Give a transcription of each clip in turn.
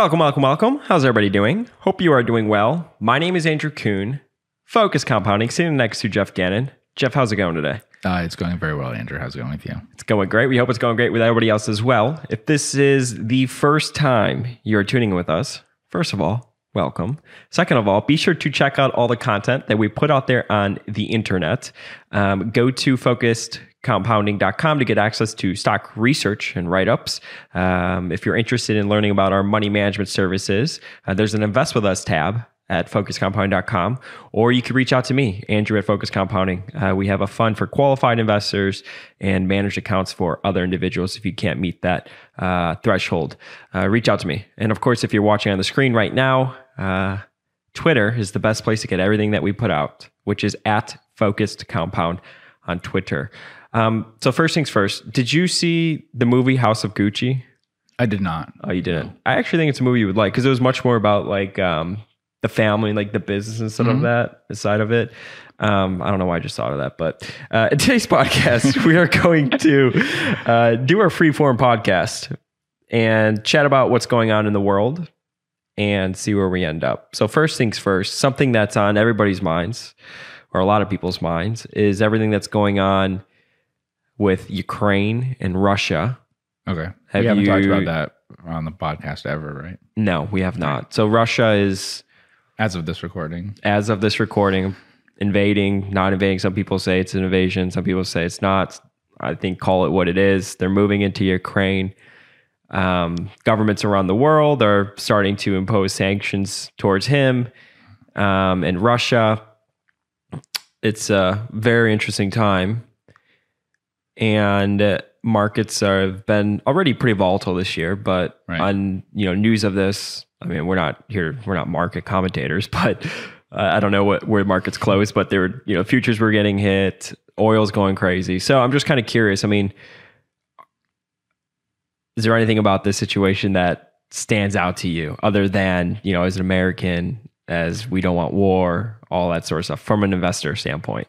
Welcome, welcome, welcome. How's everybody doing? Hope you are doing well. My name is Andrew Kuhn, Focus Compounding, sitting next to Jeff Gannon. Jeff, how's it going today? Uh, it's going very well, Andrew. How's it going with you? It's going great. We hope it's going great with everybody else as well. If this is the first time you're tuning in with us, first of all, welcome. Second of all, be sure to check out all the content that we put out there on the internet. Um, go to focusedcompounding.com to get access to stock research and write ups. Um, if you're interested in learning about our money management services, uh, there's an Invest With Us tab at focuscompounding.com, or you can reach out to me, Andrew at Focus Compounding. Uh, we have a fund for qualified investors and managed accounts for other individuals if you can't meet that uh, threshold. Uh, reach out to me. And of course, if you're watching on the screen right now, uh, Twitter is the best place to get everything that we put out, which is at Focused Compound on Twitter. Um, so, first things first, did you see the movie House of Gucci? I did not. Oh, you didn't. I actually think it's a movie you would like because it was much more about like um, the family, like the business and stuff of that side of it. Um, I don't know why I just thought of that, but uh, in today's podcast, we are going to uh, do our free form podcast and chat about what's going on in the world and see where we end up. So, first things first, something that's on everybody's minds or a lot of people's minds is everything that's going on with Ukraine and Russia. Okay. Have we haven't talked about that on the podcast ever, right? No, we have not. So, Russia is As of this recording. as of this recording, invading, not invading. Some people say it's an invasion. Some people say it's not. I think call it what it is. They're moving into Ukraine. Um, governments around the world are starting to impose sanctions towards him um, and Russia. It's a very interesting time, and uh, markets have been already pretty volatile this year. But Right. on you know news of this, I mean, we're not here, we're not market commentators, but uh, I don't know what where markets close, but there were you know futures were getting hit, oil's going crazy. So I'm just kind of curious. I mean, is there anything about this situation that stands out to you other than you know as an American, as we don't want war, all that sort of stuff from an investor standpoint?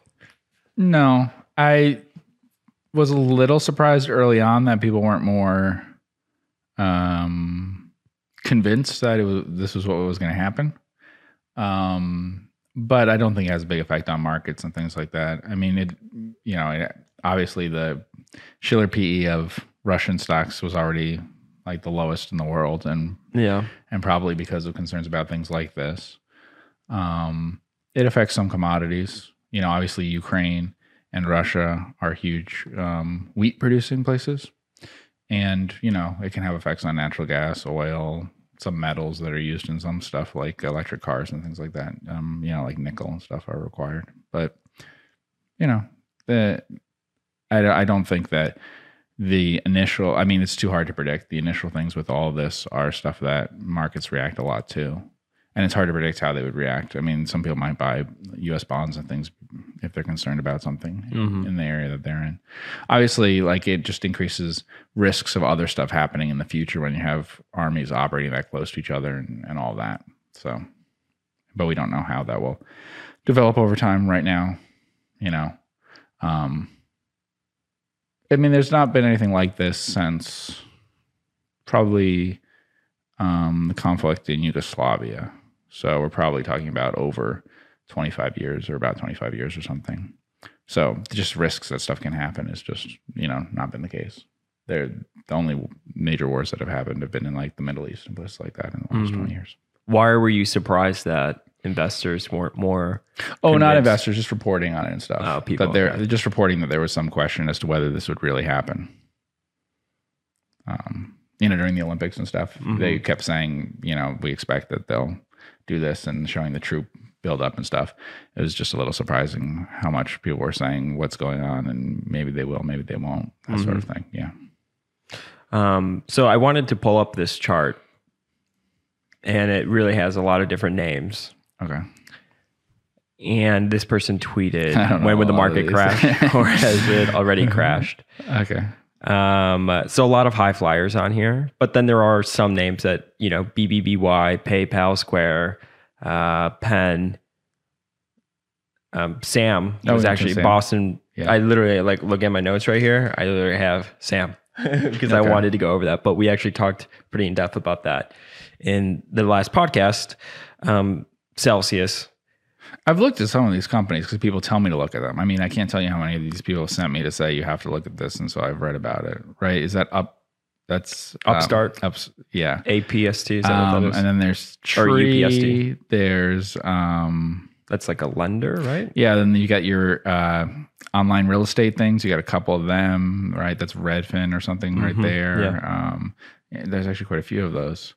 No. I was a little surprised early on that people weren't more um, convinced that it was this was what was going to happen. Um, but I don't think it has a big effect on markets and things like that. I mean, it you know, it, obviously the Shiller PE of Russian stocks was already like the lowest in the world, and Yeah. and probably because of concerns about things like this. Um, it affects some commodities. You know, obviously Ukraine and Russia are huge um, wheat producing places, and you know it can have effects on natural gas, oil, some metals that are used in some stuff like electric cars and things like that. Um, you know, like nickel and stuff are required, but you know, the I, I don't think that the initial i mean it's too hard to predict. The initial things with all this are stuff that markets react a lot to and it's hard to predict how they would react i mean some people might buy us bonds and things if they're concerned about something Mhm. in the area that they're in obviously like it just increases risks of other stuff happening in the future when you have armies operating that close to each other and, and all that so but we don't know how that will develop over time right now you know um I mean, there's not been anything like this since probably um, the conflict in Yugoslavia. So we're probably talking about over 25 years or about 25 years or something. So just risks that stuff can happen is just, you know, not been the case. They're the only major wars that have happened have been in like the Middle East and places like that in the last Mhm. 20 years. Why were you surprised that investors weren't more? Oh, not investors, just reporting on it and stuff. Oh, people, But they're, okay. they're just reporting that there was some question as to whether this would really happen. Um, you know, during the Olympics and stuff, Mhm. they kept saying, you know, we expect that they'll do this and showing the troop build up and stuff. It was just a little surprising how much people were saying what's going on and maybe they will, maybe they won't, that sort of thing. Yeah. Um, so I wanted to pull up this chart, and it really has a lot of different names. Okay. And this person tweeted, I don't know "When would the a lot of market crash, or has it already crashed?" Okay. Um, so a lot of high flyers on here, but then there are some names that you know BBBY, PayPal, Square, uh, Penn, um, Sam Oh, was actually Sam. Boston. Yeah. I literally like look at my notes right here. I literally have Sam because I wanted to go over that, but we actually talked pretty in depth about that in the last podcast. Um, Celsius, I've looked at some of these companies because people tell me to look at them. I mean, I can't tell you how many of these people sent me to say you have to look at this, and so I've read about it. Right? Is that up? That's um, Upstart? ups, yeah. APST, is that what Um, that is? and then there's Or Tree. UPSD. There's um, That's like a lender, right? yeah. Then you got your uh, online real estate things. You got a couple of them, right? That's Redfin or something right Mhm, there. Um, yeah, there's actually quite a few of those.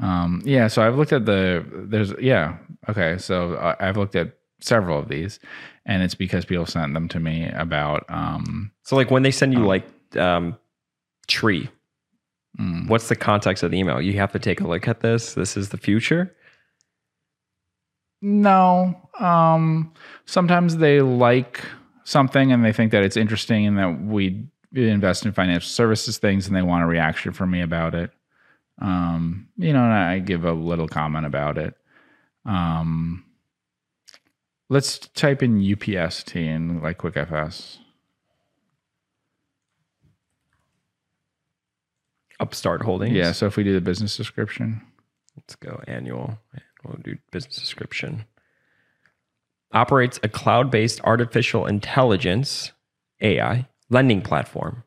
Um, yeah. So I've looked at the. There's yeah. Okay. So I- I've looked at several of these, and it's because people sent them to me about. Um, So like when they send you like um, tree, mm, what's the context of the email? You have to take a look at this. This is the future. No. Um, sometimes they like something and they think that it's interesting and that we invest in financial services things and they want a reaction from me about it. Um, you know, and I give a little comment about it. Um, let's type in UPST and like QuickFS. Upstart Holdings. Yeah. So if we do the business description, Let's go annual. We'll do business description. Operates a cloud based artificial intelligence, AI, lending platform.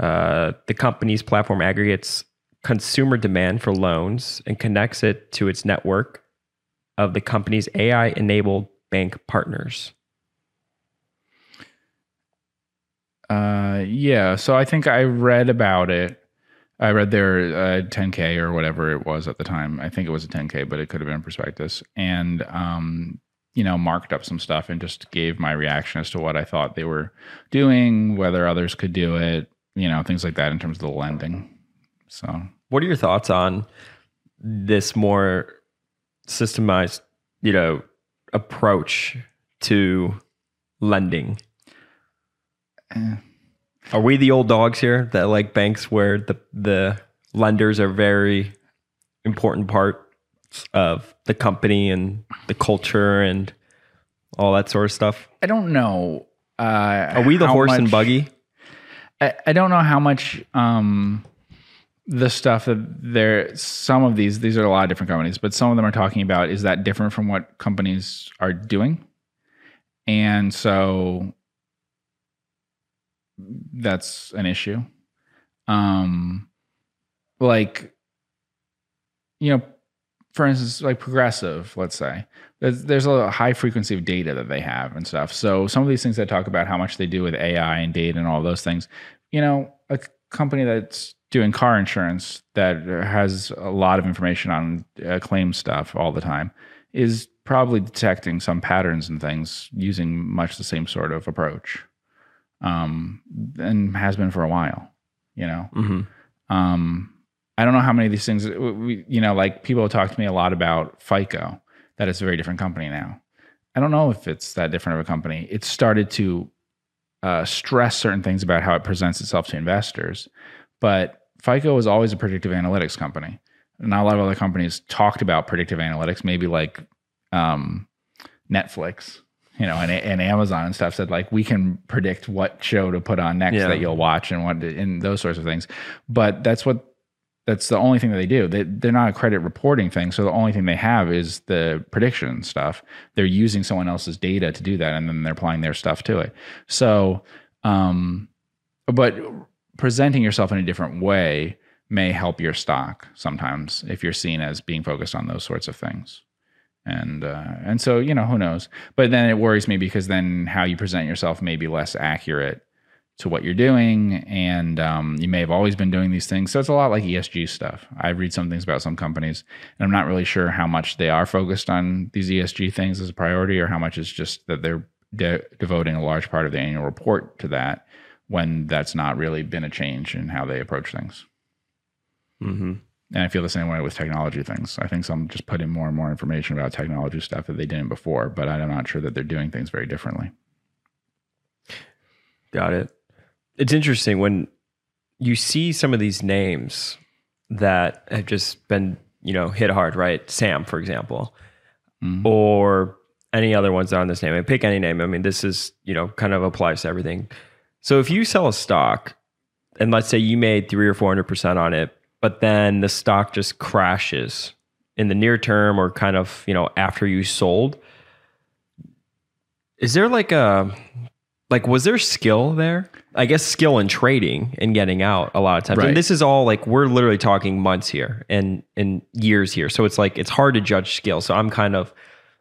Uh, the company's platform aggregates consumer demand for loans and connects it to its network of the company's AI enabled bank partners. Uh, yeah. So I think I read about it. I read their uh, 10K or whatever it was at the time. I think it was a 10K, but it could have been a prospectus. And, um, you know, marked up some stuff and just gave my reaction as to what I thought they were doing, whether others could do it, you know, things like that in terms of the lending. So, What are your thoughts on this more systemized, you know, approach to lending? eh, Are we the old dogs here that like banks where the the lenders are very important part of the company and the culture and all that sort of stuff? I don't know. Uh, Are we the horse and buggy? I, I don't know how much um, the stuff that there some of these these are a lot of different companies, but some of them are talking about is that different from what companies are doing, and so that's an issue. Um, like you know, for instance, like progressive, let's say, there's, there's a high frequency of data that they have and stuff. So some of these things that talk about how much they do with AI and data and all those things, you know, a company that's doing car insurance that has a lot of information on uh, claim stuff all the time is probably detecting some patterns and things using much the same sort of approach, um, and has been for a while, you know. hmm Um, I don't know how many of these things, we, you know, like people talk to me a lot about FICO, that it's a very different company now. I don't know if it's that different of a company. It started to uh, stress certain things about how it presents itself to investors, but FICO was always a predictive analytics company. Not a lot of other companies talked about predictive analytics, maybe like um, Netflix, you know, and, and Amazon and stuff said like we can predict what show to put on next Yeah. that you'll watch and what and those sorts of things. But that's what that's the only thing that they do. They they're not a credit reporting thing, so the only thing they have is the prediction stuff. They're using someone else's data to do that, and then they're applying their stuff to it. So, um, but presenting yourself in a different way may help your stock sometimes if you're seen as being focused on those sorts of things. And uh, and so you know who knows, but then it worries me because then how you present yourself may be less accurate to what you're doing, and um, you may have always been doing these things. So it's a lot like ESG stuff. I read some things about some companies, and I'm not really sure how much they are focused on these ESG things as a priority, or how much it's just that they're de- devoting a large part of the annual report to that, when that's not really been a change in how they approach things. hmm And I feel the same way with technology things. I think some just put in more and more information about technology stuff that they didn't before, but I'm not sure that they're doing things very differently. Got it. It's interesting when you see some of these names that have just been, you know, hit hard, right? Sam, for example, Mhm. or any other ones that are on this name. I pick any name. I mean, this is, you know, kind of applies to everything. So if you sell a stock and let's say you made three or four hundred percent on it, but then the stock just crashes in the near term or kind of you know after you sold. Is there like a like was there skill there? I guess skill in trading and getting out a lot of times. Right. And this is all like we're literally talking months here and and years here. So it's like it's hard to judge skill. So I'm kind of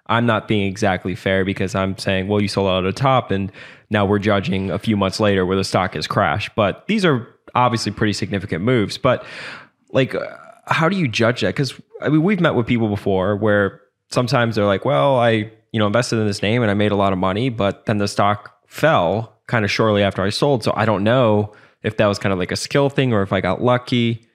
I'm not being exactly fair because I'm saying, well, you sold out at the top and now we're judging a few months later where the stock has crashed. But these are obviously pretty significant moves. But like, uh, how do you judge that? Because I mean, we've met with people before where sometimes they're like, well, I you know invested in this name and I made a lot of money, but then the stock fell kind of shortly after I sold. So I don't know if that was kind of like a skill thing or if I got lucky.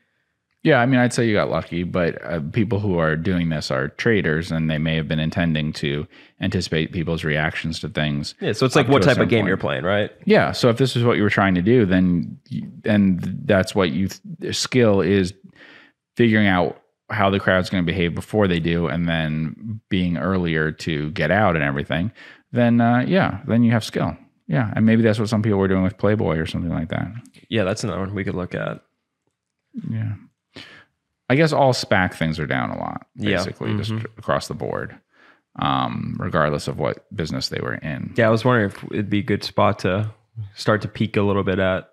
Yeah, I mean, I'd say you got lucky, but uh, people who are doing this are traders, and they may have been intending to anticipate people's reactions to things. Yeah, so it's like what type of game point. you're playing, right? Yeah, so if this is what you were trying to do, then then that's what you skill is figuring out how the crowd's going to behave before they do, and then being earlier to get out and everything. Then uh, yeah, then you have skill. Yeah, and maybe that's what some people were doing with Playboy or something like that. Yeah, that's another one we could look at. Yeah. I guess all SPAC things are down a lot, Yeah. basically, just across the board, um, regardless of what business they were in. Yeah, I was wondering if it'd be a good spot to start to peek a little bit at.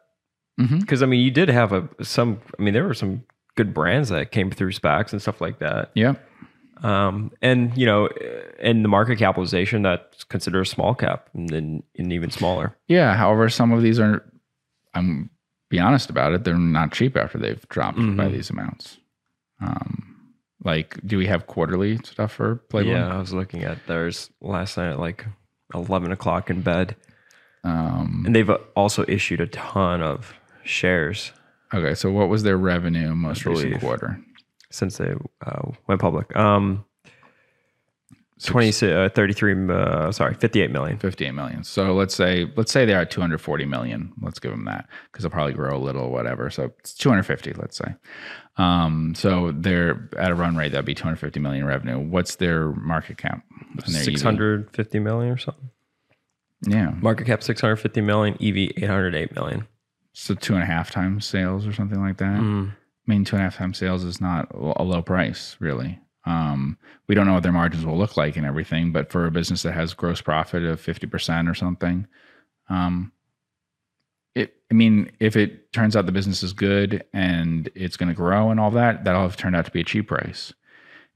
Because I mean, you did have a some. I mean, there were some good brands that came through SPACs and stuff like that. Yep. Um, and you know, and the market capitalization that's considered a small cap and then and even smaller. Yeah. However, some of these are, I'm be honest about it, they're not cheap after they've dropped by these amounts. Um, like, do we have quarterly stuff for Playboy? Yeah, I was looking at theirs last night at like eleven o'clock in bed, Um, and they've also issued a ton of shares okay. So, what was their revenue most recent quarter? Since they uh, went public. Um, Six- 20, uh, 33, uh, sorry, 58 million. 58 million. So let's say let's say they're at 240 million. Let's give them that because they'll probably grow a little, whatever. So it's 250, let's say. Um, so they're at a run rate that'd be 250 million revenue. What's their market cap? And their EV? 650 million or something. Yeah, Market cap 650 million, EV 808 million. so two and a half times sales or something like that. Mm. I mean, two and a half times sales is not a low price, really. Um, we don't know what their margins will look like and everything, but for a business that has gross profit of 50% or something, um, it, I mean, if it turns out the business is good and it's going to grow and all that, that'll have turned out to be a cheap price.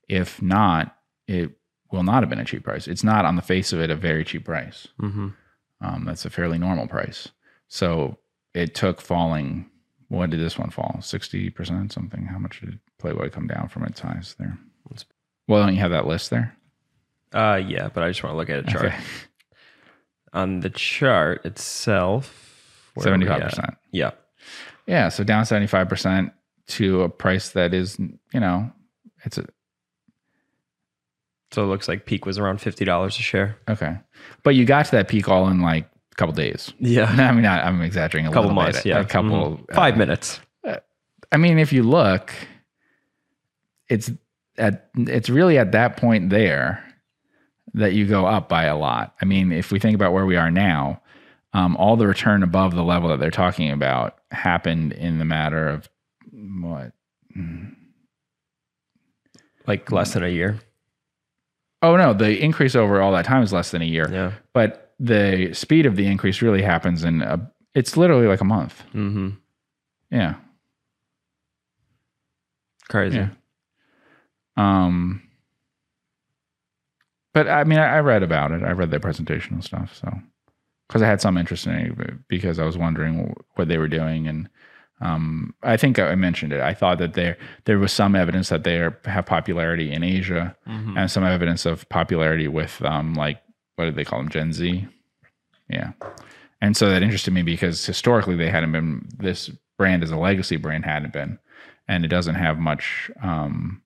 If not, it will not have been a cheap price. It's not on the face of it a very cheap price. hmm Um, that's a fairly normal price. So it took falling. What did this one fall? Sixty percent, something. How much did Playboy come down from its highs there? Well, don't you have that list there? Uh, yeah, but I just want to look at a chart. Okay. On the chart itself, where are we Seventy-five at? percent. Yeah. Yeah, so down seventy-five percent to a price that is, you know, it's a So it looks like peak was around $50 a share. okay, but you got to that peak all in like couple days. Yeah. I mean, I, I'm exaggerating a couple little months. bit. Yeah. a couple Mhm. Five uh, minutes. I mean, if you look, it's at it's really at that point there that you go up by a lot. I mean, if we think about where we are now, um, all the return above the level that they're talking about happened in the matter of what? Like less than a year. Oh no, the increase over all that time is less than a year, Yeah. but the speed of the increase really happens in a. It's literally like a month. Mm-hmm. Yeah. Crazy. Yeah. Um, but I mean, I, I read about it. I read their presentation and stuff. So, because I had some interest in it, because I was wondering what they were doing, and um, I think I mentioned it. I thought that there there was some evidence that they are, have popularity in Asia, Mhm. and some evidence of popularity with um, like what did they call them, Gen Z? Yeah, and so that interested me because historically they hadn't been this brand as a legacy brand hadn't been, and it doesn't have much. Um,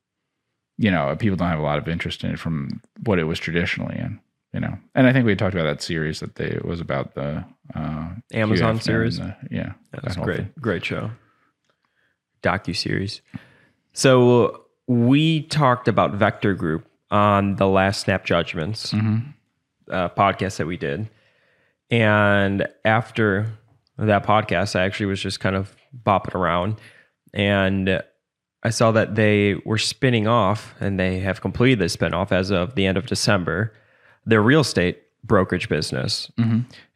you know, people don't have a lot of interest in it from what it was traditionally in. You know, and I think we talked about that series that they it was about the uh, Amazon QF series? the- yeah, That's that great. thing. Great show. Docu series. So we talked about Vector Group on the last Snap Judgments Mhm. Uh, podcast that we did, and after that podcast, I actually was just kind of bopping around, and I saw that they were spinning off, and they have completed the spinoff as of the end of December. Their real estate brokerage business,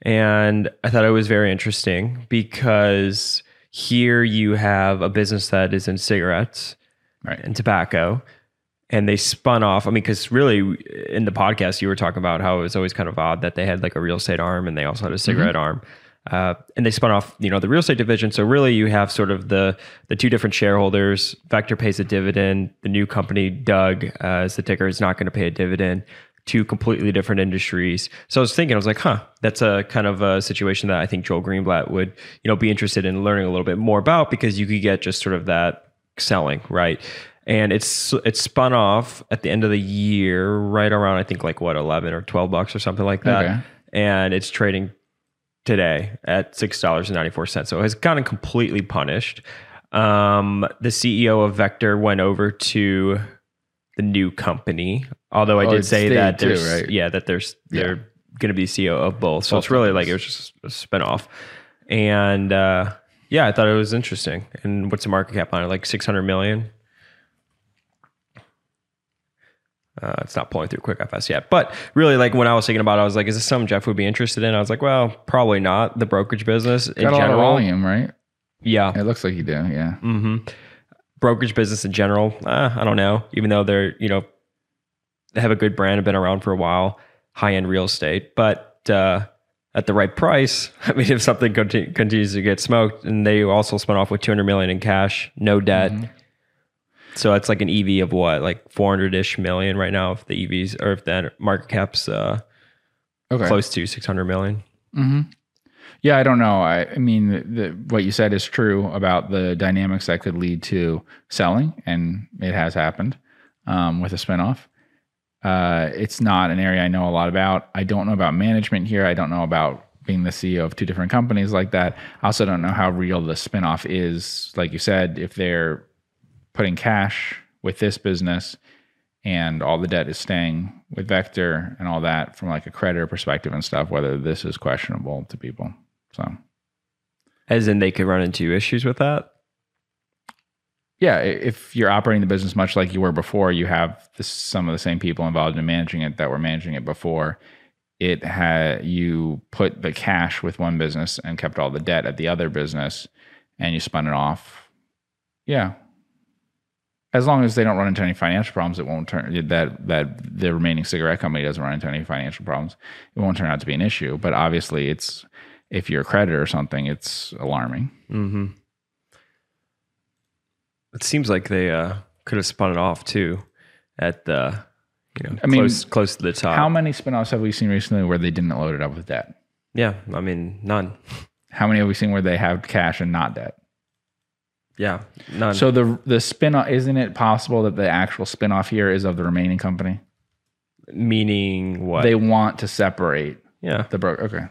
and I thought it was very interesting because here you have a business that is in cigarettes Right. and tobacco and they spun off. I mean because really in the podcast you were talking about how it was always kind of odd that they had like a real estate arm and they also had a cigarette arm. Uh, and they spun off you know the real estate division. So really you have sort of the the two different shareholders. Vector pays a dividend. The new company doug uh, as the ticker is not going to pay a dividend. Two completely different industries. So i was thinking i was like huh that's a kind of a situation that i think joel greenblatt would you know be interested in learning a little bit more about because you could get just sort of that selling, right? And it's it's spun off at the end of the year, right around I think like what eleven or twelve bucks or something like that, Okay. and it's trading today at six dollars and ninety four cents. So it has gotten completely punished. Um, the CEO of Vector went over to the new company, although I Oh, did say that too, there's right? yeah that there's Yeah. they're going to be CEO of both. So Both it's really like it was just a spinoff, and. uh yeah, I thought it was interesting. And what's the market cap on it? Like 600 million? Uh, it's not pulling through QuickFS yet. But really, like when I was thinking about it, I was like, is this something Jeff would be interested in? I was like, well, probably not. The brokerage business in Got of general. volume, right? Yeah. It looks like you do. Yeah. hmm Brokerage business in general, uh, I don't know. Even though they're, you know, they have a good brand, have been around for a while, high end real estate. But uh, at the right price, I mean, if something conti- continues to get smoked, and they also spun off with 200 million in cash, no debt. So it's like an EV of what, like 400 ish million right now, if the EVs or if the market cap's uh, Okay. close to 600 million. hmm Yeah, I don't know. I, I mean, the, the, what you said is true about the dynamics that could lead to selling, and it has happened um, with a spinoff. Uh, it's not an area I know a lot about. I don't know about management here. I don't know about being the CEO of two different companies like that. I also don't know how real the spinoff is. Like you said, if they're putting cash with this business and all the debt is staying with Vector and all that from like a creditor perspective and stuff, whether this is questionable to people. So As in, they could run into issues with that. yeah, if you're operating the business much like you were before, you have this, some of the same people involved in managing it that were managing it before. It had you put the cash with one business and kept all the debt at the other business, and you spun it off. Yeah, as long as they don't run into any financial problems, it won't turn that that the remaining cigarette company doesn't run into any financial problems. It won't turn out to be an issue. But obviously, it's if you're a creditor or something, it's alarming. Mm-hmm. It seems like they uh, could have spun it off too at the, you know, I mean, close close to the top. How many spinoffs have we seen recently where they didn't load it up with debt? yeah, I mean, none. How many have we seen where they have cash and not debt? Yeah, none. So the the spinoff isn't it possible that the actual spinoff here is of the remaining company? meaning what? They want to separate yeah, the broker. Okay.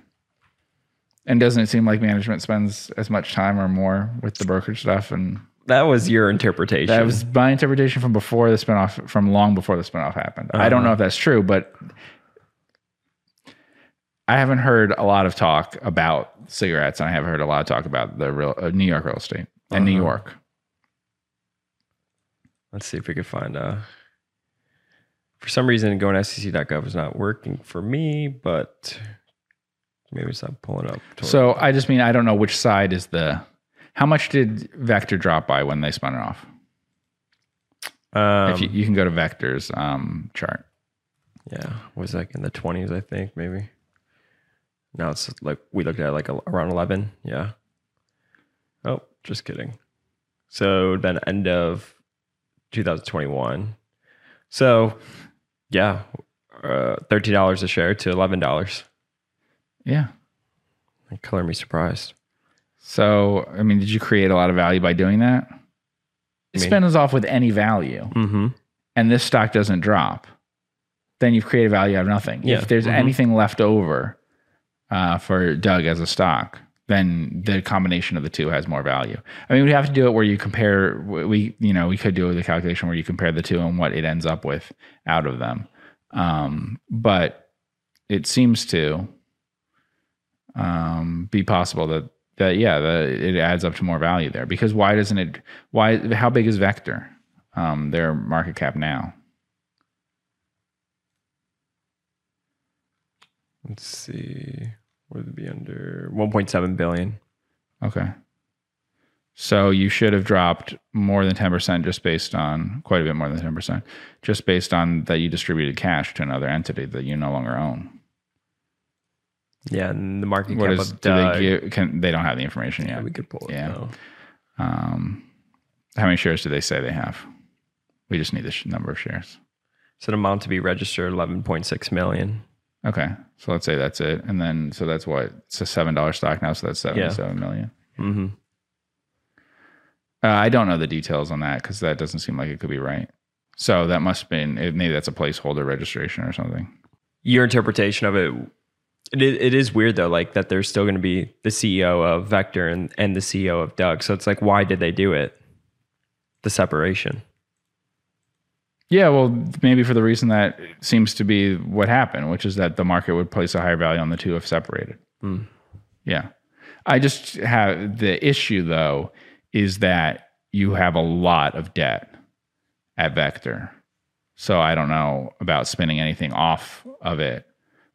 And doesn't it seem like management spends as much time or more with the brokerage stuff? And that was your interpretation. that was my interpretation from before the spinoff, from long before the spinoff happened. I don't know if that's true, but I haven't heard a lot of talk about cigarettes, and I have heard a lot of talk about the real uh, New York real estate and New Uh-huh. York. Let's see if we could find. Uh, for some reason, going to SEC.gov is not working for me, but maybe it's not pulling up. So I just mean I don't know which side is the. How much did Vector drop by when they spun it off? um, if you, you can go to Vector's um, chart. Yeah, was like in the twenties, I think maybe. Now it's like we looked at like a, around eleven. Yeah. Oh, just kidding. So then end of 2021. So yeah, uh, thirteen dollars a share to eleven dollars. Yeah. Color me surprised. So I mean, did you create a lot of value by doing that? It mean- spins off with any value, Mm-hmm. and this stock doesn't drop. Then you've created value out of nothing. Yeah. If there's Mhm. anything left over uh, for Doug as a stock, then the combination of the two has more value. I mean, we have to do it where you compare. We you know we could do the calculation where you compare the two and what it ends up with out of them. Um, but it seems to um, be possible that that yeah, the, it adds up to more value there. Because why doesn't it? Why? How big is Vector? Um, their market cap now. Let's see. Would it be under 1.7 billion? Okay. So you should have dropped more than 10% just based on quite a bit more than 10%, just based on that you distributed cash to another entity that you no longer own. Yeah, and the market What cap is of do Doug. they give, can they don't have the information yeah, yet. we could pull it. Yeah. though. Um, how many shares do they say they have? We just need the sh- number of shares. So the amount to be registered 11.6 million. Okay, so let's say that's it, and then so that's what it's a seven dollar stock now, so that's seventy-seven million. Mm-hmm. Uh, I don't know the details on that because that doesn't seem like it could be right. So that must have been it- maybe that's a placeholder registration or something. Your interpretation of it, it, it is weird though, like that there's still going to be the CEO of Vector and, and the CEO of Doug. So it's like, why did they do it? The separation. Yeah, well, maybe for the reason that seems to be what happened, which is that the market would place a higher value on the two if separated. Hmm. Yeah. I just have the issue though is that you have a lot of debt at Vector. So I don't know about spinning anything off of it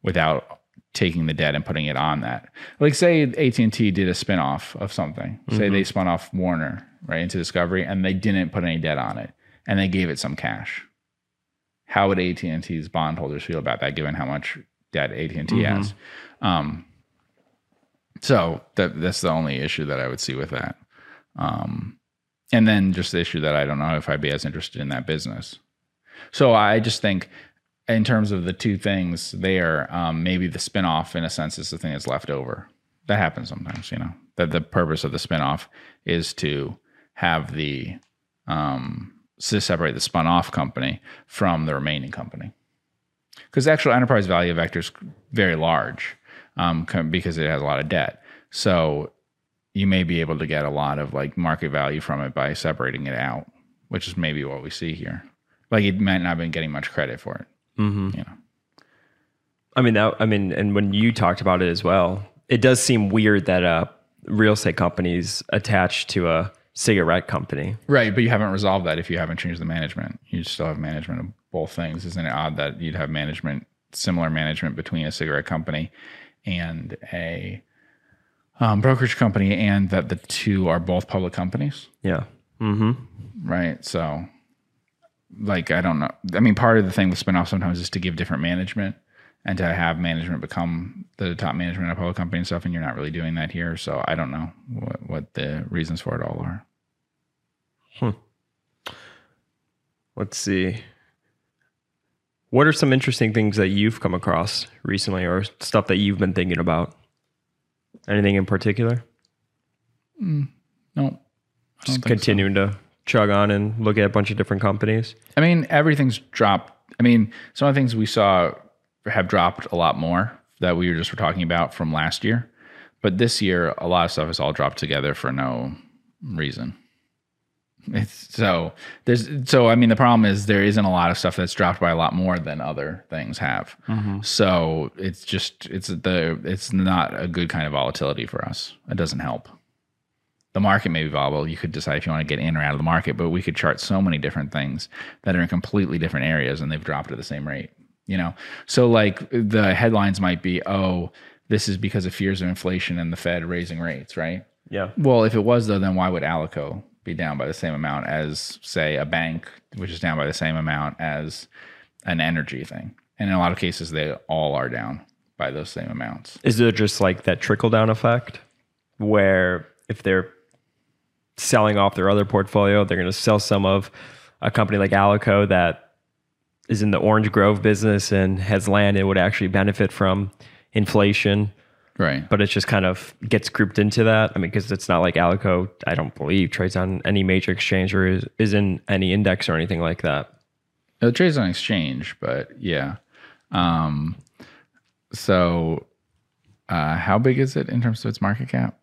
without taking the debt and putting it on that. Like say AT&T did a spin-off of something. Say they spun off Warner, right, into Discovery and they didn't put any debt on it and they gave it some cash. How would AT&T's bondholders feel about that given how much debt AT&T has? Um, so that that's the only issue that I would see with that. Um, and then just the issue that I don't know if I'd be as interested in that business. So I just think, in terms of the two things there, um, maybe the spinoff, in a sense, is the thing that's left over. That happens sometimes, you know. That the purpose of the spinoff is to have the um, to separate the spun off company from the remaining company because the actual enterprise value of Vector is very large um, because it has a lot of debt. So you may be able to get a lot of like market value from it by separating it out, which is maybe what we see here. Like it might not have been getting much credit for it. Mm-hmm. You know. I mean, that, I mean, and when you talked about it as well, it does seem weird that uh, real estate companies attached to a cigarette company. Right, but you haven't resolved that if you haven't changed the management. You still have management of both things. Isn't it odd that you'd have management, similar management between a cigarette company and a um, brokerage company, and that the two are both public companies? Yeah. Mm-hmm. right? So, like, I don't know. I mean, part of the thing with spinoff sometimes is to give different management and to have management become the top management of a public company and stuff, and you're not really doing that here. So, I don't know what, what the reasons for it all are. Hmm. Let's see. What are some interesting things that you've come across recently or stuff that you've been thinking about? Anything in particular? Mm, no, Just think so. continuing to chug on and look at a bunch of different companies. I mean, everything's dropped. I mean, some of the things we saw have dropped a lot more that we were just were talking about from last year. But this year, a lot of stuff has all dropped together for no reason. It's so there's so I mean the problem is there isn't a lot of stuff that's dropped by a lot more than other things have. Mm-hmm. So it's just it's the it's not a good kind of volatility for us. It doesn't help the market may be volatile. You could decide if you want to get in or out of the market, but we could chart so many different things that are in completely different areas and they've dropped at the same rate. You know, so like the headlines might be, "Oh, this is because of fears of inflation and the Fed raising rates," right? Yeah. Well, if it was though, then why would Alico be down by the same amount as, say, a bank, which is down by the same amount as an energy thing? And in a lot of cases, they all are down by those same amounts. Is there just like that trickle down effect where if they're selling off their other portfolio, they're going to sell some of a company like Alico that is in the orange grove business and has land and would actually benefit from inflation, Right. but it just kind of gets grouped into that. I mean, because it's not like Alico, I don't believe, trades on any major exchange or is, is in any index or anything like that. It trades on exchange, but yeah. Um, so, uh, how big is it in terms of its market cap?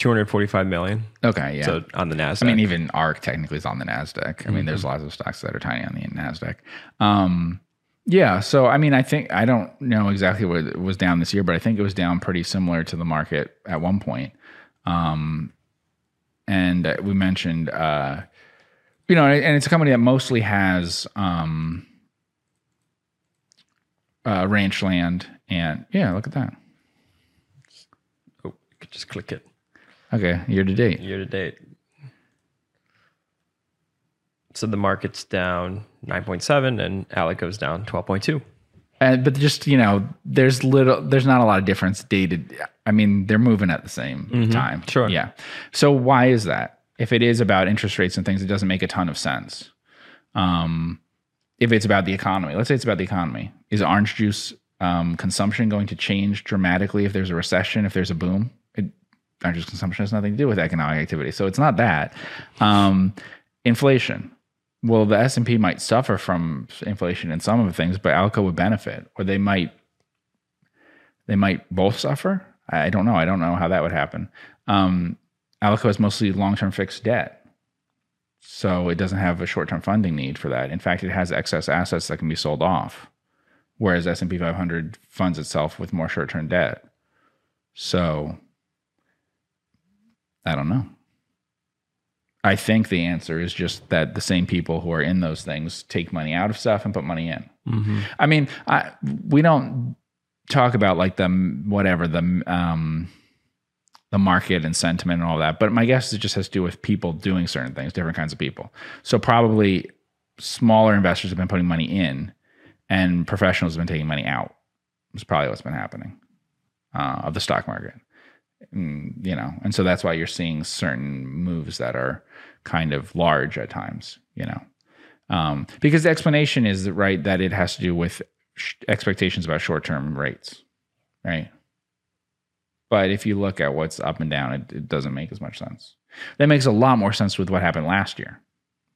245 million. Okay, yeah. So on the NASDAQ. I mean, even ARC technically is on the Nasdaq. I mean, there's lots of stocks that are tiny on the Nasdaq. Um, yeah. So, I mean, I think I don't know exactly what it was down this year, but I think it was down pretty similar to the market at one point. Um, and uh, we mentioned, uh, you know, and it's a company that mostly has um, uh, ranch land, and yeah, look at that. Oh, you could just click it Okay, year to date. year to date. So the market's down 9.7 and Alico's down 12.2. And but just you know, there's little, there's not a lot of difference dated. I mean, they're moving at the same time. Sure. Yeah. So why is that? If it is about interest rates and things, it doesn't make a ton of sense. Um, if it's about the economy, let's say it's about the economy, is orange juice um, consumption going to change dramatically if there's a recession, if there's a boom? Juice consumption has nothing to do with economic activity, so it's not that. Um, inflation. Well, the S and P might suffer from inflation in some of the things, but Alico would benefit, or they might they might both suffer. I don't know. I don't know how that would happen. Um, Alico has mostly long-term fixed debt, so it doesn't have a short-term funding need for that. In fact, it has excess assets that can be sold off, whereas S and P 500 funds itself with more short-term debt. So, I don't know. I think the answer is just that the same people who are in those things take money out of stuff and put money in. I mean, I we don't talk about like the whatever the um the market and sentiment and all that, but my guess is it just has to do with people doing certain things, different kinds of people. So probably smaller investors have been putting money in, and professionals have been taking money out. It's probably what's been happening uh, of the stock market. Mm, you know, and so that's why you're seeing certain moves that are kind of large at times. You know, um, because the explanation is right that it has to do with sh- expectations about short-term rates, right? But if you look at what's up and down, it, it doesn't make as much sense. That makes a lot more sense with what happened last year.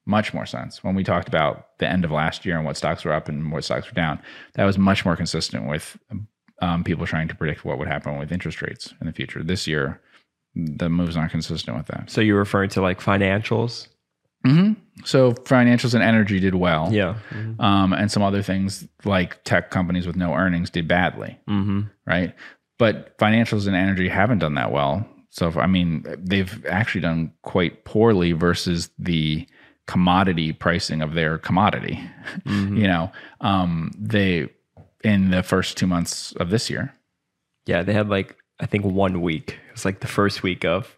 Much more sense when we talked about the end of last year and what stocks were up and what stocks were down. That was much more consistent with um, people trying to predict what would happen with interest rates in the future. This year, the moves aren't consistent with that. So you're referring to like financials? So financials and energy did well. Yeah. um, and some other things like tech companies with no earnings did badly, Mm-hmm. right? But financials and energy haven't done that well. So if- I mean, they've actually done quite poorly versus the commodity pricing of their commodity. you know, um, they in the first two months of this year. Yeah, they had like I think one week. It was like the first week of,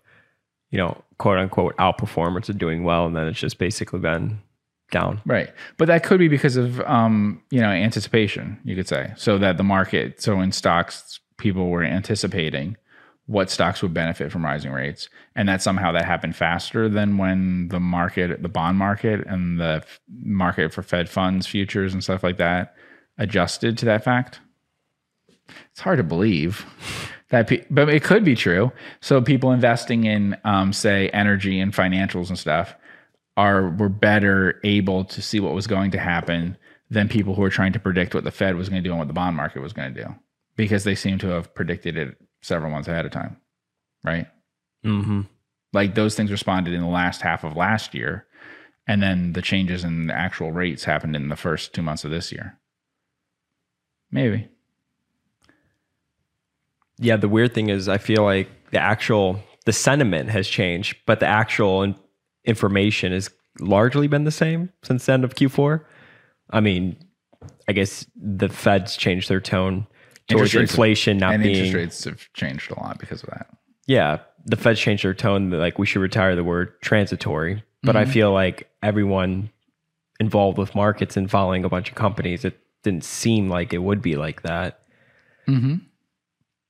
you know, quote unquote outperformers are doing well, and then it's just basically been down. Right. But that could be because of um, you know, anticipation, you could say. So that the market so in stocks people were anticipating what stocks would benefit from rising rates and that somehow that happened faster than when the market the bond market and the f- market for fed funds futures and stuff like that adjusted to that fact it's hard to believe that pe- but it could be true so people investing in um, say energy and financials and stuff are were better able to see what was going to happen than people who were trying to predict what the Fed was going to do and what the bond market was going to do because they seem to have predicted it several months ahead of time, right? Mm-hmm. Like those things responded in the last half of last year, and then the changes in the actual rates happened in the first two months of this year. Maybe. Yeah, the weird thing is I feel like the actual the sentiment has changed, but the actual in- information has largely been the same since the end of Q4. I mean, I guess the Fed's changed their tone towards Interest rates- inflation not and being interest rates have changed a lot because of that. yeah, the Fed's changed their tone. that, Like we should retire the word transitory. But I mhm. feel like everyone involved with markets and following a bunch of companies, it didn't seem like it would be like that. Mm-hmm.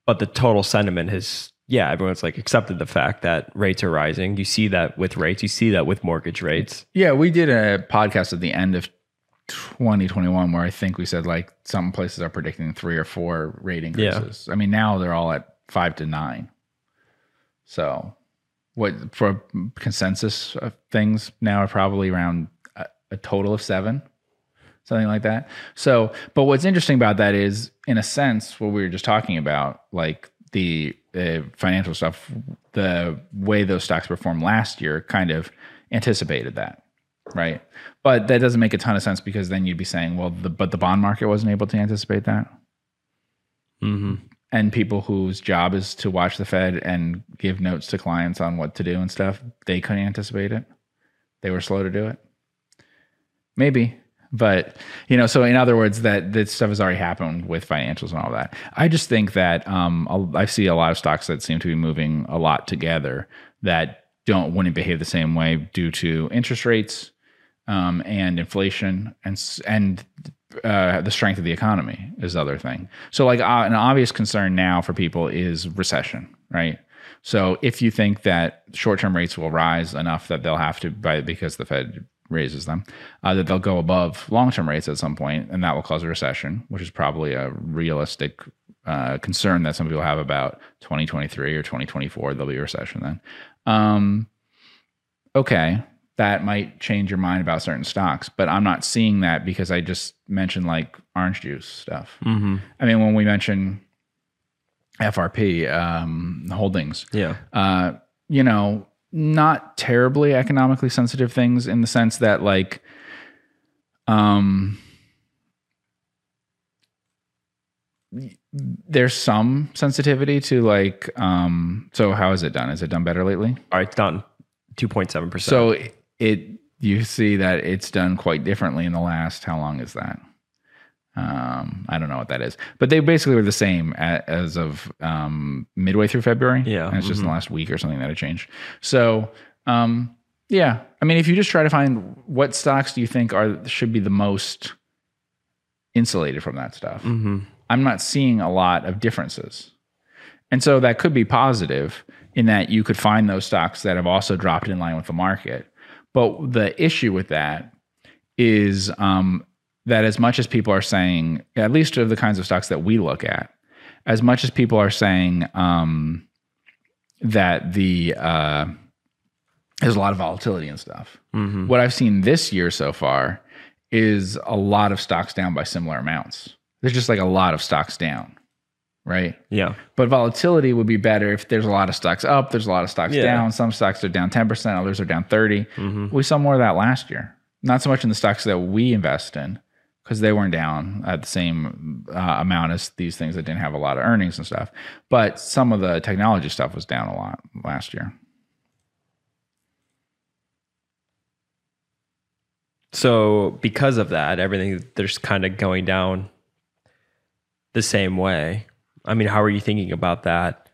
But the total sentiment has, yeah, everyone's like accepted the fact that rates are rising. You see that with rates. You see that with mortgage rates. Yeah, we did a podcast at the end of 2021 where I think we said like some places are predicting three or four rate increases. I mean, now they're all at five to nine. So, what for consensus of things now are probably around a, a total of seven, something like that. So, but what's interesting about that is, in a sense, what we were just talking about, like the uh, financial stuff, the way those stocks performed last year kind of anticipated that right? But that doesn't make a ton of sense because then you'd be saying, well, the, but the bond market wasn't able to anticipate that. Mm-hmm. and people whose job is to watch the Fed and give notes to clients on what to do and stuff, they couldn't anticipate it. They were slow to do it. Maybe, but you know, so in other words, that this stuff has already happened with financials and all that. I just think that um, I see a lot of stocks that seem to be moving a lot together that don't wouldn't behave the same way due to interest rates um, and inflation and and uh, the strength of the economy is the other thing. So, like uh, an obvious concern now for people is recession, right? So, if you think that short-term rates will rise enough that they'll have to, by because the Fed raises them, uh, that they'll go above long-term rates at some point, and that will cause a recession, which is probably a realistic uh, concern that some people have about 2023 or 2024. There'll be a recession then. Um, okay, that might change your mind about certain stocks. But I'm not seeing that because I just mentioned like orange juice stuff. Mm-hmm. I mean, when we mention FRP um, holdings, Yeah. uh, you know, not terribly economically sensitive things in the sense that like, um, there's some sensitivity to like, um, so how is it done? Is it done better lately? All right, it's down 2.7%. So it you see that it's done quite differently in the last how long is that? Um, I don't know what that is, but they basically were the same a- as of um, midway through February. Yeah, and it's just in the last week or something that it changed. So um, yeah, I mean, if you just try to find what stocks do you think are should be the most insulated from that stuff, hmm I'm not seeing a lot of differences. And so that could be positive in that you could find those stocks that have also dropped in line with the market. But the issue with that is um, that as much as people are saying, at least of the kinds of stocks that we look at, as much as people are saying um, that the uh, there's a lot of volatility and stuff. hmm What I've seen this year so far is a lot of stocks down by similar amounts. There's just like a lot of stocks down, right? Yeah. But volatility would be better if there's a lot of stocks up, there's a lot of stocks Yeah. down. Some stocks are down 10%, others are down 30. hmm We saw more of that last year. Not so much in the stocks that we invest in because they weren't down at the same uh, amount as these things that didn't have a lot of earnings and stuff. But some of the technology stuff was down a lot last year. So because of that, everything they're just kind of going down the same way. I mean, how are you thinking about that?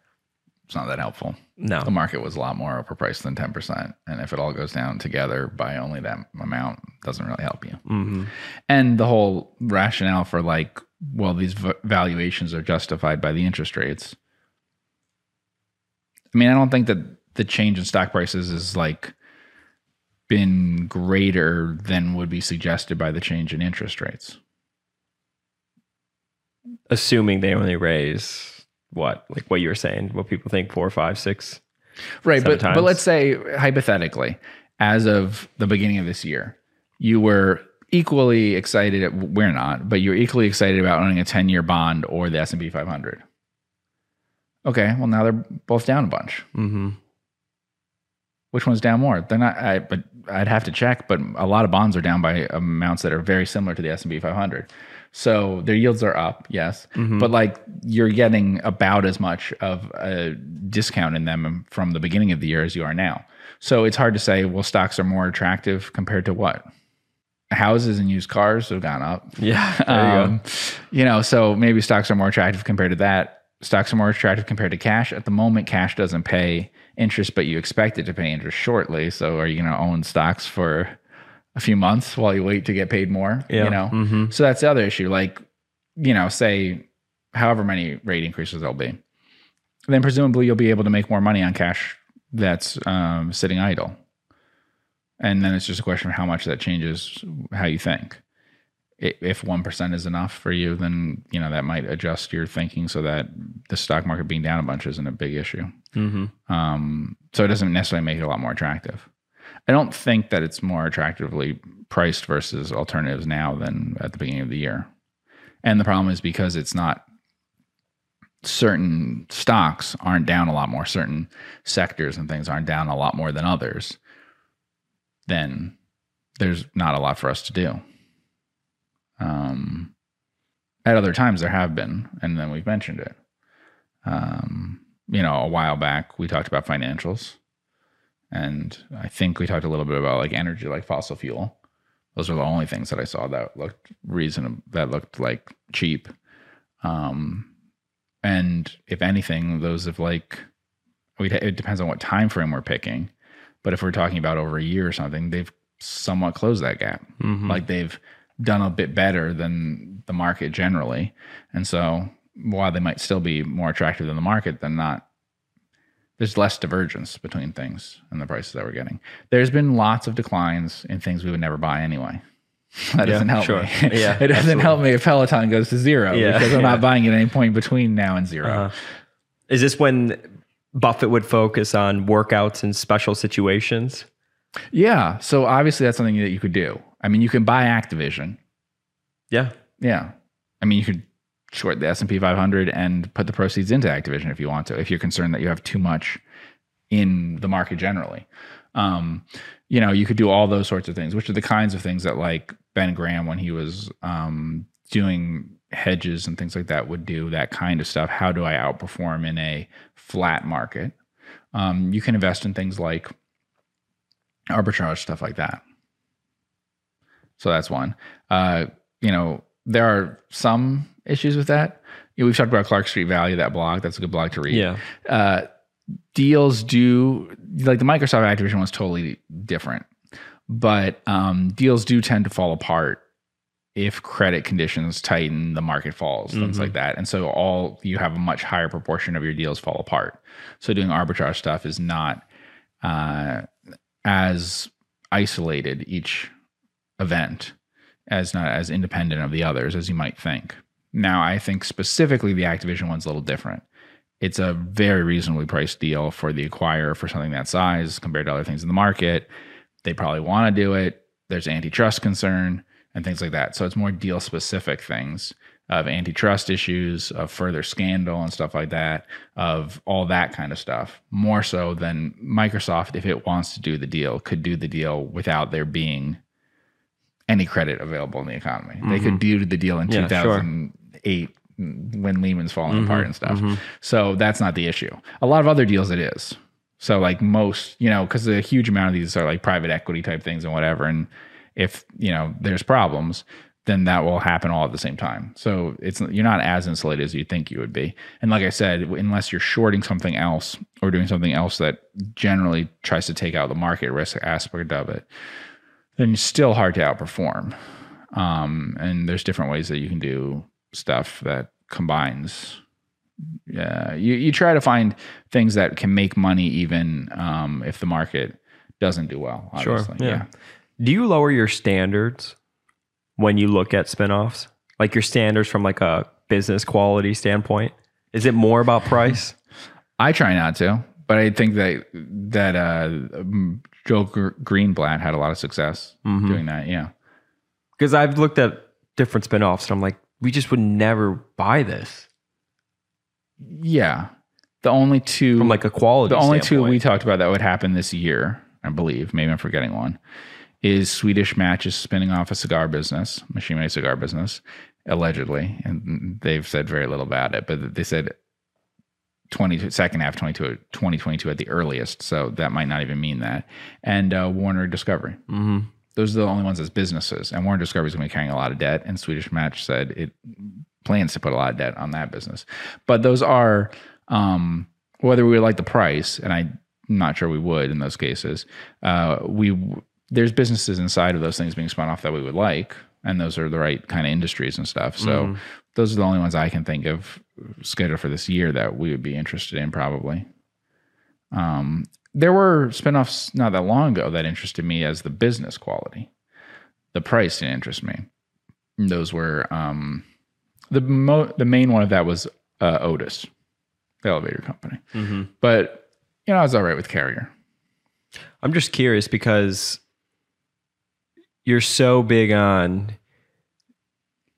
It's not that helpful. No. the market was a lot more overpriced than 10%. And if it all goes down together by only that amount, doesn't really help you. hmm And the whole rationale for like, well, these v- valuations are justified by the interest rates. I mean, I don't think that the change in stock prices is like been greater than would be suggested by the change in interest rates. Assuming they only raise what, like what you were saying, what people think four, five, six. Right, but Sometimes. but let's say hypothetically, as of the beginning of this year, you were equally excited. We're not, but you're equally excited about owning a 10 year bond or the S and P 500. Okay, well now they're both down a bunch. Mm-hmm. Which one's down more? They're not. I, but I'd have to check. But a lot of bonds are down by amounts that are very similar to the S and P 500. So their yields are up, yes, Mm-hmm. but like you're getting about as much of a discount in them from the beginning of the year as you are now. So it's hard to say. Well, stocks are more attractive compared to what? Houses and used cars have gone up. Yeah. There you Um, you know, so maybe stocks are more attractive compared to that. Stocks are more attractive compared to cash. At the moment, cash doesn't pay interest, but you expect it to pay interest shortly. So are you going to own stocks for a few months while you wait to get paid more? Yeah. You know, hmm so that's the other issue. Like, you know, say however many rate increases there'll be, then presumably you'll be able to make more money on cash that's um, sitting idle. And then it's just a question of how much that changes how you think. If one percent is enough for you, then you know that might adjust your thinking so that the stock market being down a bunch isn't a big issue. hmm Um, so it doesn't necessarily make it a lot more attractive. I don't think that it's more attractively priced versus alternatives now than at the beginning of the year. And the problem is because it's not certain stocks aren't down a lot more, certain sectors and things aren't down a lot more than others, then there's not a lot for us to do. Um, at other times there have been, and then we've mentioned it. Um, you know, a while back we talked about financials, and I think we talked a little bit about like energy, like fossil fuel. Those are the only things that I saw that looked reasonable, that looked like cheap. Um, and if anything, those of like, we it depends on what time frame we're picking. But if we're talking about over a year or something, they've somewhat closed that gap. Mhm. Like they've done a bit better than the market generally. And so while they might still be more attractive than the market, they're not there's less divergence between things and the prices that we're getting. There's been lots of declines in things we would never buy anyway. That Yeah, doesn't help sure. me. Yeah, it doesn't help me if Peloton goes to zero Yeah, because I'm yeah. not buying at any point between now and 0 Uh, is this when Buffett would focus on workouts in special situations? Yeah. So obviously that's something that you could do. I mean, you can buy Activision. Yeah. Yeah. I mean, you could short the S&P 500 and put the proceeds into Activision if you want to, if you're concerned that you have too much in the market generally. Um, you know, you could do all those sorts of things, which are the kinds of things that like Ben Graham, when he was um, doing hedges and things like that, would do that kind of stuff. How do I outperform in a flat market? Um, you can invest in things like arbitrage, stuff like that. So that's one. Uh, you know, there are some issues with that. You know, we've talked about Clark Street Value, that blog. That's a good blog to read. Yeah. Uh, deals do like the Microsoft Activision was totally different, but um, deals do tend to fall apart if credit conditions tighten, the market falls, things like that. And so all you have a much higher proportion of your deals fall apart. So doing arbitrage stuff is not uh, as isolated each event as not as independent of the others as you might think. Now, I think specifically the Activision one's a little different. It's a very reasonably priced deal for the acquirer for something that size compared to other things in the market. They probably want to do it. There's antitrust concern and things like that. So it's more deal specific things of antitrust issues, of further scandal and stuff like that, of all that kind of stuff, more so than Microsoft, if it wants to do the deal, could do the deal without there being any credit available in the economy. Mm-hmm. They could mm-hmm. do the deal in yeah, 2000, eight when Lehman's falling mm-hmm, apart and stuff. Mm-hmm. So that's not the issue. A lot of other deals it is. So like most, you know, because a huge amount of these are like private equity type things and whatever. And if you know there's problems, then that will happen all at the same time. So it's you're not as insulated as you think you would be. And like I said, unless you're shorting something else or doing something else that generally tries to take out the market risk aspect of it, then it's still hard to outperform. Um, and there's different ways that you can do stuff that combines. Yeah, you you try to find things that can make money even um, if the market doesn't do well. Sure. Obviously. Yeah. Do you lower your standards when you look at spinoffs? Like your standards from like a business quality standpoint? Is it more about price? I try not to, but I think that that uh, Joe Gr- Greenblatt had a lot of success Mhm. doing that. Yeah. Because I've looked at different spinoffs and I'm like, we just would never buy this Yeah. The only two from like a quality. the only two standpoint. we talked about that would happen this year, I believe, maybe I'm forgetting one, is Swedish Match is spinning off a cigar business, machine made cigar business, allegedly, and they've said very little about it, but they said 20 second half 22 2022 at the earliest, so that might not even mean that. And uh, Warner Discovery. Mhm. Those are the only ones as businesses, and Warner Discovery is going to be carrying a lot of debt, and Swedish Match said it plans to put a lot of debt on that business. But those are um, whether we would like the price, and I'm not sure we would in those cases. Uh, we there's businesses inside of those things being spun off that we would like, and those are the right kind of industries and stuff. So those are the only ones I can think of scheduled for this year that we would be interested in probably. Um, there were spinoffs not that long ago that interested me as the business quality. The price didn't interest me. Those were um, the mo- the main one of that was uh, Otis, the elevator company. Mhm. But you know, I was all right with Carrier. I'm just curious because you're so big on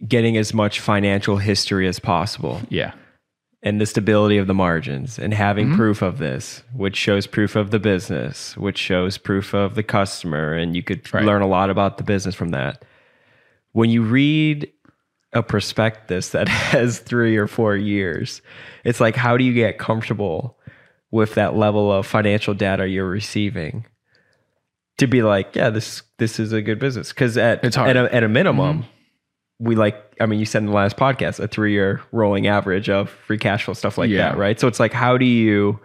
getting as much financial history as possible Yeah, and the stability of the margins and having Mhm. proof of this, which shows proof of the business, which shows proof of the customer. And you could Right. learn a lot about the business from that. When you read a prospectus that has three or four years. It's like, how do you get comfortable with that level of financial data you're receiving to be like, yeah, this this is a good business? Because at at a, at a minimum, we like. I mean, you said in the last podcast a three year rolling average of free cash flow stuff like Yeah. that, right? So it's like, how do you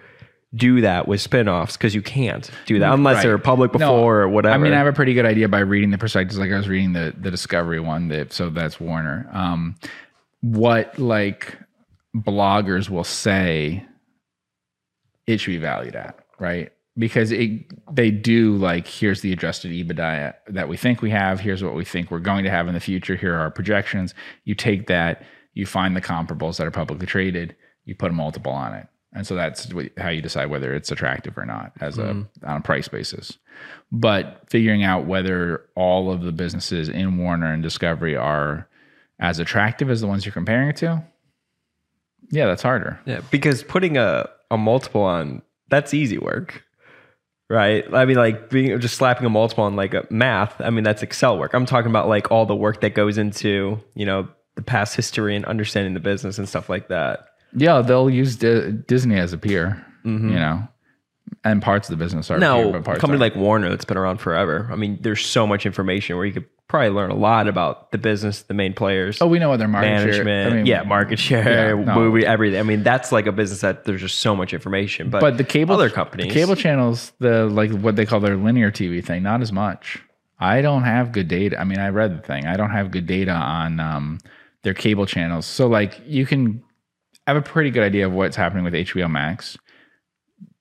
do that with spinoffs? Because you can't do that unless Right. they're public No, before or whatever. I mean, I have a pretty good idea by reading the perspectives Like I was reading the the Discovery one, that so that's Warner. Um, what like bloggers will say it should be valued at, right? Because it they do like here's the adjusted EBITDA that we think we have. Here's what we think we're going to have in the future. Here are our projections. You take that, you find the comparables that are publicly traded, you put a multiple on it, and so that's how you decide whether it's attractive or not as a mm-hmm. on a price basis. But figuring out whether all of the businesses in Warner and Discovery are as attractive as the ones you're comparing it to, yeah, that's harder. Yeah, because putting a, a multiple on that's easy work. Right? I mean like being just slapping a multiple on like a math, I mean that's Excel work. I'm talking about like all the work that goes into, you know, the past history and understanding the business and stuff like that. Yeah, they'll use Di- Disney as a peer, mm-hmm. you know, and parts of the business are a peer, Now, but a parts company aren't. like Warner that's been around forever. I mean, there's so much information where you could probably learn a lot about the business, the main players. oh, we know what their market management, share. I mean, yeah, market share, yeah, no. movie, everything. I mean, that's like a business that there's just so much information. But, But the cable other companies, the cable channels, the like what they call their linear TV thing, not as much. I don't have good data. I mean, I read the thing. I don't have good data on um, their cable channels. So like you can have a pretty good idea of what's happening with HBO Max,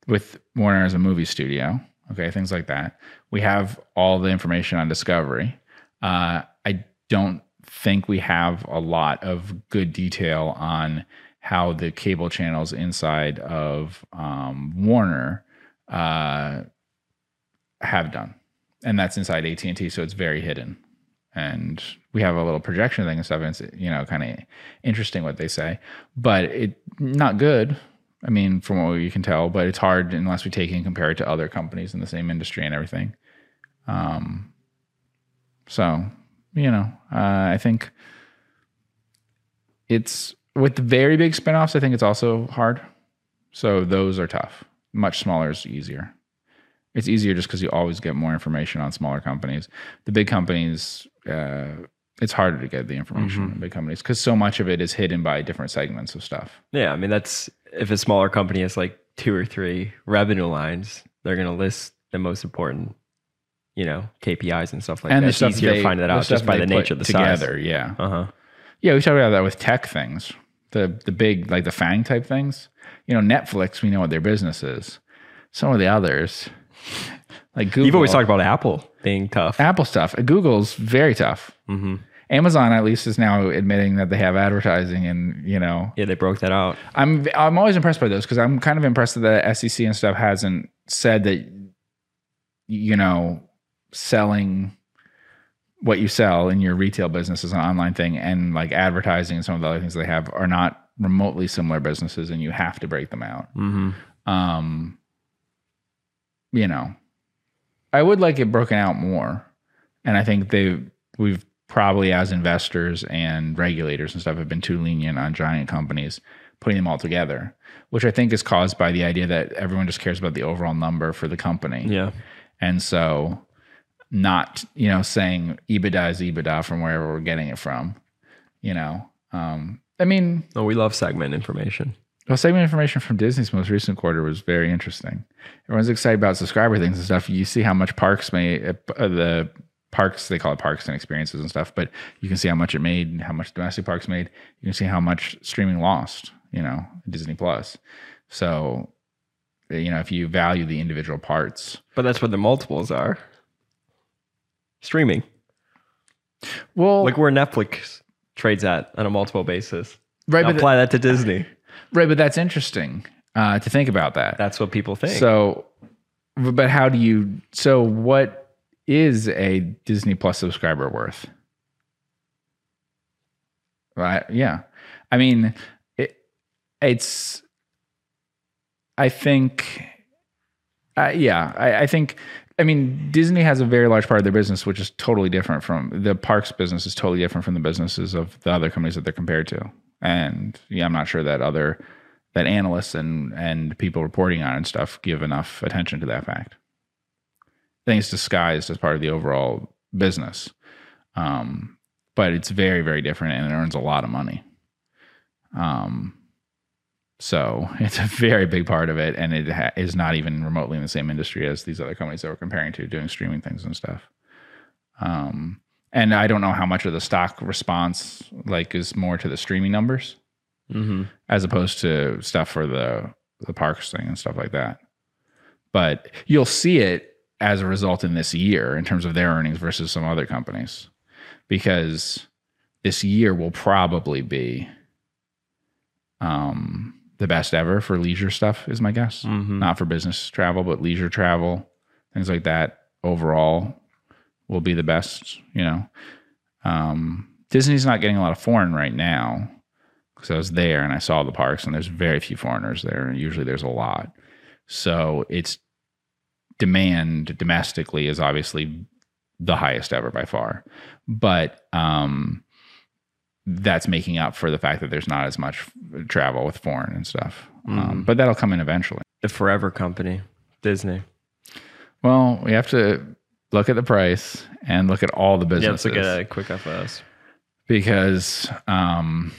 with Warner as a movie studio. Okay, things like that. We have all the information on Discovery. Uh, I don't think we have a lot of good detail on how the cable channels inside of um, Warner uh, have done, and that's inside AT and T, so it's very hidden. And we have a little projection thing and stuff, and it's you know kind of interesting what they say, but it not good. I mean, from what you can tell, but it's hard unless we take and compare it to other companies in the same industry and everything. Um, so you know, uh, I think it's with the very big spinoffs. I think it's also hard. So those are tough. Much smaller is easier. It's easier just because you always get more information on smaller companies. The big companies, uh, it's harder to get the information in big companies because so much of it is hidden by different segments of stuff. yeah, I mean, that's if a smaller company has like two or three revenue lines, they're going to list the most important, you know, KPIs and stuff like and that. It's easier they- to find that out just by the nature of the together. size. Yeah, Uh huh. yeah. We talked about that with tech things, the the big like the Fang type things. You know, Netflix. We know what their business is. Some of the others, like Google. You've always talked about Apple being tough. Apple stuff. Google's very tough. hmm Amazon at least is now admitting that they have advertising, and you know, Yeah, they broke that out. I'm I'm always impressed by those because I'm kind of impressed that the SEC and stuff hasn't said that you know selling what you sell in your retail business is an online thing, and like advertising and some of the other things they have are not remotely similar businesses, and you have to break them out. hmm Um, you know, I would like it broken out more, and I think they we've probably as investors and regulators and stuff have been too lenient on giant companies putting them all together, which I think is caused by the idea that everyone just cares about the overall number for the company, Yeah. and so not you know saying EBITDA is EBITDA from wherever we're getting it from, you know. Um, I mean, Oh, we love segment information. well, segment information from Disney's most recent quarter was very interesting. Everyone's excited about subscriber things and stuff. You see how much parks made uh, the parks they call it parks and experiences and stuff, but you can see how much it made, and how much domestic parks made. You can see how much streaming lost. You know, Disney Plus. So, you know, if you value the individual parts, But that's what the multiples are. Streaming. well, Like where Netflix trades at on a multiple basis. right, Now but apply that to Disney. right, but that's interesting uh, to think about that. That's what people think. So, but how do you? So, what is a Disney Plus subscriber worth? Right? Yeah. I mean, it, it's. I think. Uh, yeah, I, I think. I mean, Disney has a very large part of their business, which is totally different from the parks business. Is totally different from the businesses of the other companies that they're compared to. And yeah, I'm not sure that other that analysts and and people reporting on and stuff give enough attention to that fact. I think it's disguised as part of the overall business, um, but it's very very different and it earns a lot of money. Um, so it's a very big part of it, and it ha- is not even remotely in the same industry as these other companies that we're comparing to, doing streaming things and stuff. Um, and I don't know how much of the stock response like is more to the streaming numbers Mm-hmm. as opposed to stuff for the the parks thing and stuff like that. But you'll see it as a result in this year in terms of their earnings versus some other companies, because this year will probably be um, the best ever for leisure stuff. Is my guess, Mhm. not for business travel, but leisure travel, things like that. Overall, will be the best. You know, um, Disney's not getting a lot of foreign right now because I was there and I saw the parks, and there's very few foreigners there. And usually there's a lot. So its demand domestically is obviously the highest ever by far. But um, that's making up for the fact that there's not as much travel with foreign and stuff. Um, Mhm. but that'll come in eventually. The forever company, Disney. Well, we have to look at the price and look at all the businesses. Yeah, let's look at a QuickFS. because um,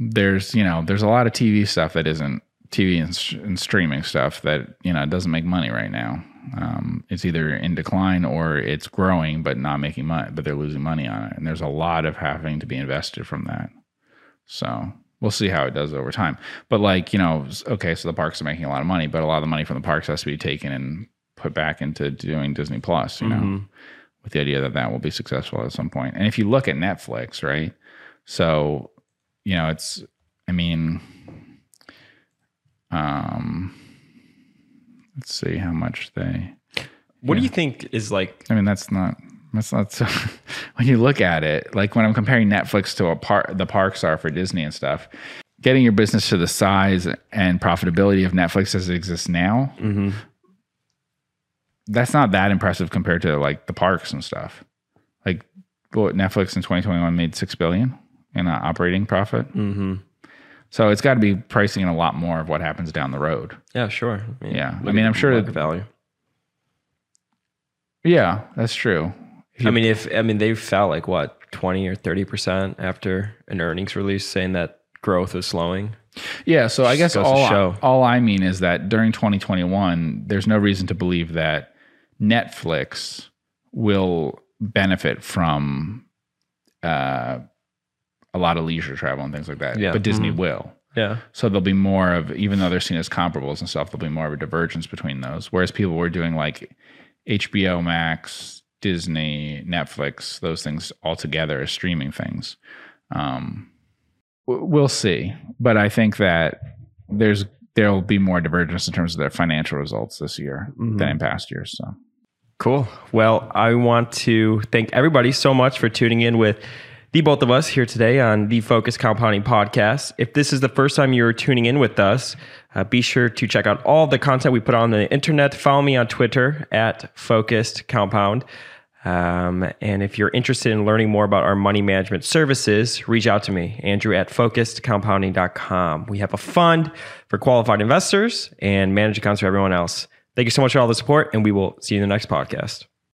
there's you know there's a lot of TV stuff that isn't TV and, and streaming stuff that you know doesn't make money right now. Um, it's either in decline or it's growing but not making money, but they're losing money on it, and there's a lot of having to be invested from that. So we'll see how it does over time. But like you know, okay, so the parks are making a lot of money, but a lot of the money from the parks has to be taken and put back into doing Disney Plus. You know Mhm. with the idea that that will be successful at some point. And if you look at Netflix, right? So, you know, it's, I mean, um, let's see how much they, What do you think is like? I mean, that's not, that's not so, when you look at it, like when I'm comparing Netflix to a part, the parks are for Disney and stuff, getting your business to the size and profitability of Netflix as it exists now, Mhm. that's not that impressive compared to like the parks and stuff. Like what Netflix in 2021 made 6 billion in uh, operating profit. Mhm. So it's got to be pricing in a lot more of what happens down the road. Yeah, sure. I mean, Yeah. I mean, I'm sure that- value. Yeah, that's true. I mean, if I mean they fell like what twenty or thirty percent after an earnings release, saying that growth was slowing. Yeah, so I guess all show. all I mean is that during 2021, there's no reason to believe that Netflix will benefit from uh, a lot of leisure travel and things like that. Yeah. But Disney Mhm. will. Yeah. So there'll be more of, even though they're seen as comparables and stuff, there'll be more of a divergence between those. Whereas people were doing like HBO Max, Disney, Netflix, those things all together as streaming things. Um, we'll see, but I think that there's there'll be more divergence in terms of their financial results this year Mhm. than in past years. So Cool. Well, I want to thank everybody so much for tuning in with the both of us here today on the Focused Compounding Podcast. If this is the first time you're tuning in with us, uh, be sure to check out all the content we put on the internet. Follow me on Twitter at Focused Compound. Um, and if you're interested in learning more about our money management services, reach out to me, Andrew at focusedcompounding.com. We have a fund for qualified investors and managed accounts for everyone else. Thank you so much for all the support, and we will see you in the next podcast.